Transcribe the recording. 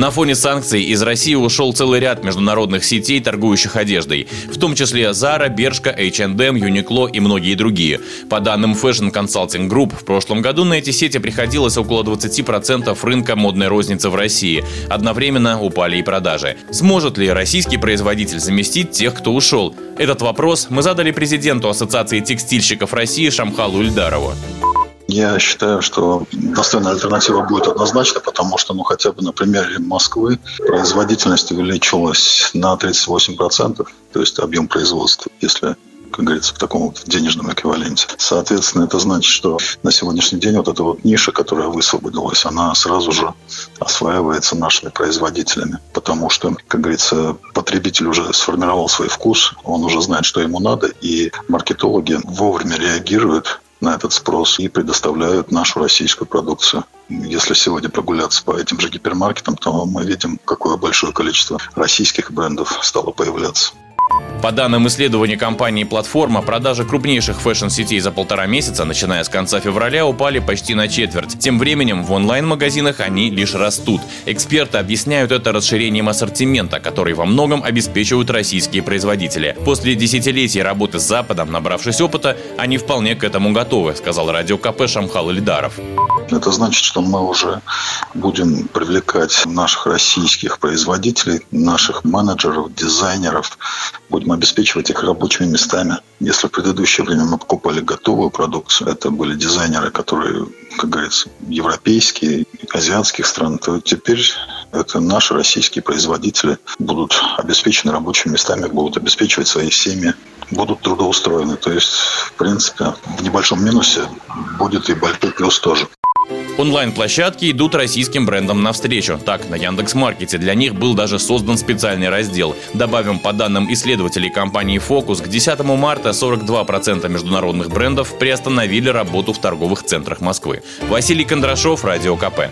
На фоне санкций из России ушел целый ряд международных сетей, торгующих одеждой, в том числе Zara, Bershka, H&M, Uniqlo и многие другие. По данным Fashion Consulting Group, в прошлом году на эти сети приходилось около 20% рынка модной розницы в России. Одновременно упали и продажи. Сможет ли российский производитель заместить тех, кто ушел? Этот вопрос мы задали президенту Ассоциации текстильщиков России Шамхалу Ильдарову. Я считаю, что достойная альтернатива будет однозначно, потому что, ну, хотя бы на примере Москвы производительность увеличилась на 38%, то есть объем производства, если как говорится, в таком вот денежном эквиваленте. Соответственно, это значит, что на сегодняшний день вот эта вот ниша, которая высвободилась, она сразу же осваивается нашими производителями. Потому что, как говорится, потребитель уже сформировал свой вкус, он уже знает, что ему надо, и маркетологи вовремя реагируют на этот спрос и предоставляют нашу российскую продукцию. Если сегодня прогуляться по этим же гипермаркетам, то мы видим, какое большое количество российских брендов стало появляться. По данным исследования компании «Платформа», продажи крупнейших фэшн-сетей за полтора месяца, начиная с конца февраля, упали почти на четверть. Тем временем в онлайн-магазинах они лишь растут. Эксперты объясняют это расширением ассортимента, который во многом обеспечивают российские производители. После десятилетий работы с Западом, набравшись опыта, они вполне к этому готовы, сказал радио КП Шамхал Ильдаров. Это значит, что мы уже будем привлекать наших российских производителей, наших менеджеров, дизайнеров, будем обеспечивать их рабочими местами. Если в предыдущее время мы покупали готовую продукцию, это были дизайнеры, которые, как говорится, европейские, азиатских стран, то теперь это наши российские производители будут обеспечены рабочими местами, будут обеспечивать свои семьи, будут трудоустроены. То есть, в принципе, в небольшом минусе будет и большой плюс тоже. Онлайн-площадки идут российским брендам навстречу. Так, на Яндекс.Маркете для них был даже создан специальный раздел. Добавим, по данным исследователей компании Focus, к 10 марта 42% международных брендов приостановили работу в торговых центрах Москвы. Василий Кондрашов, Радио КП.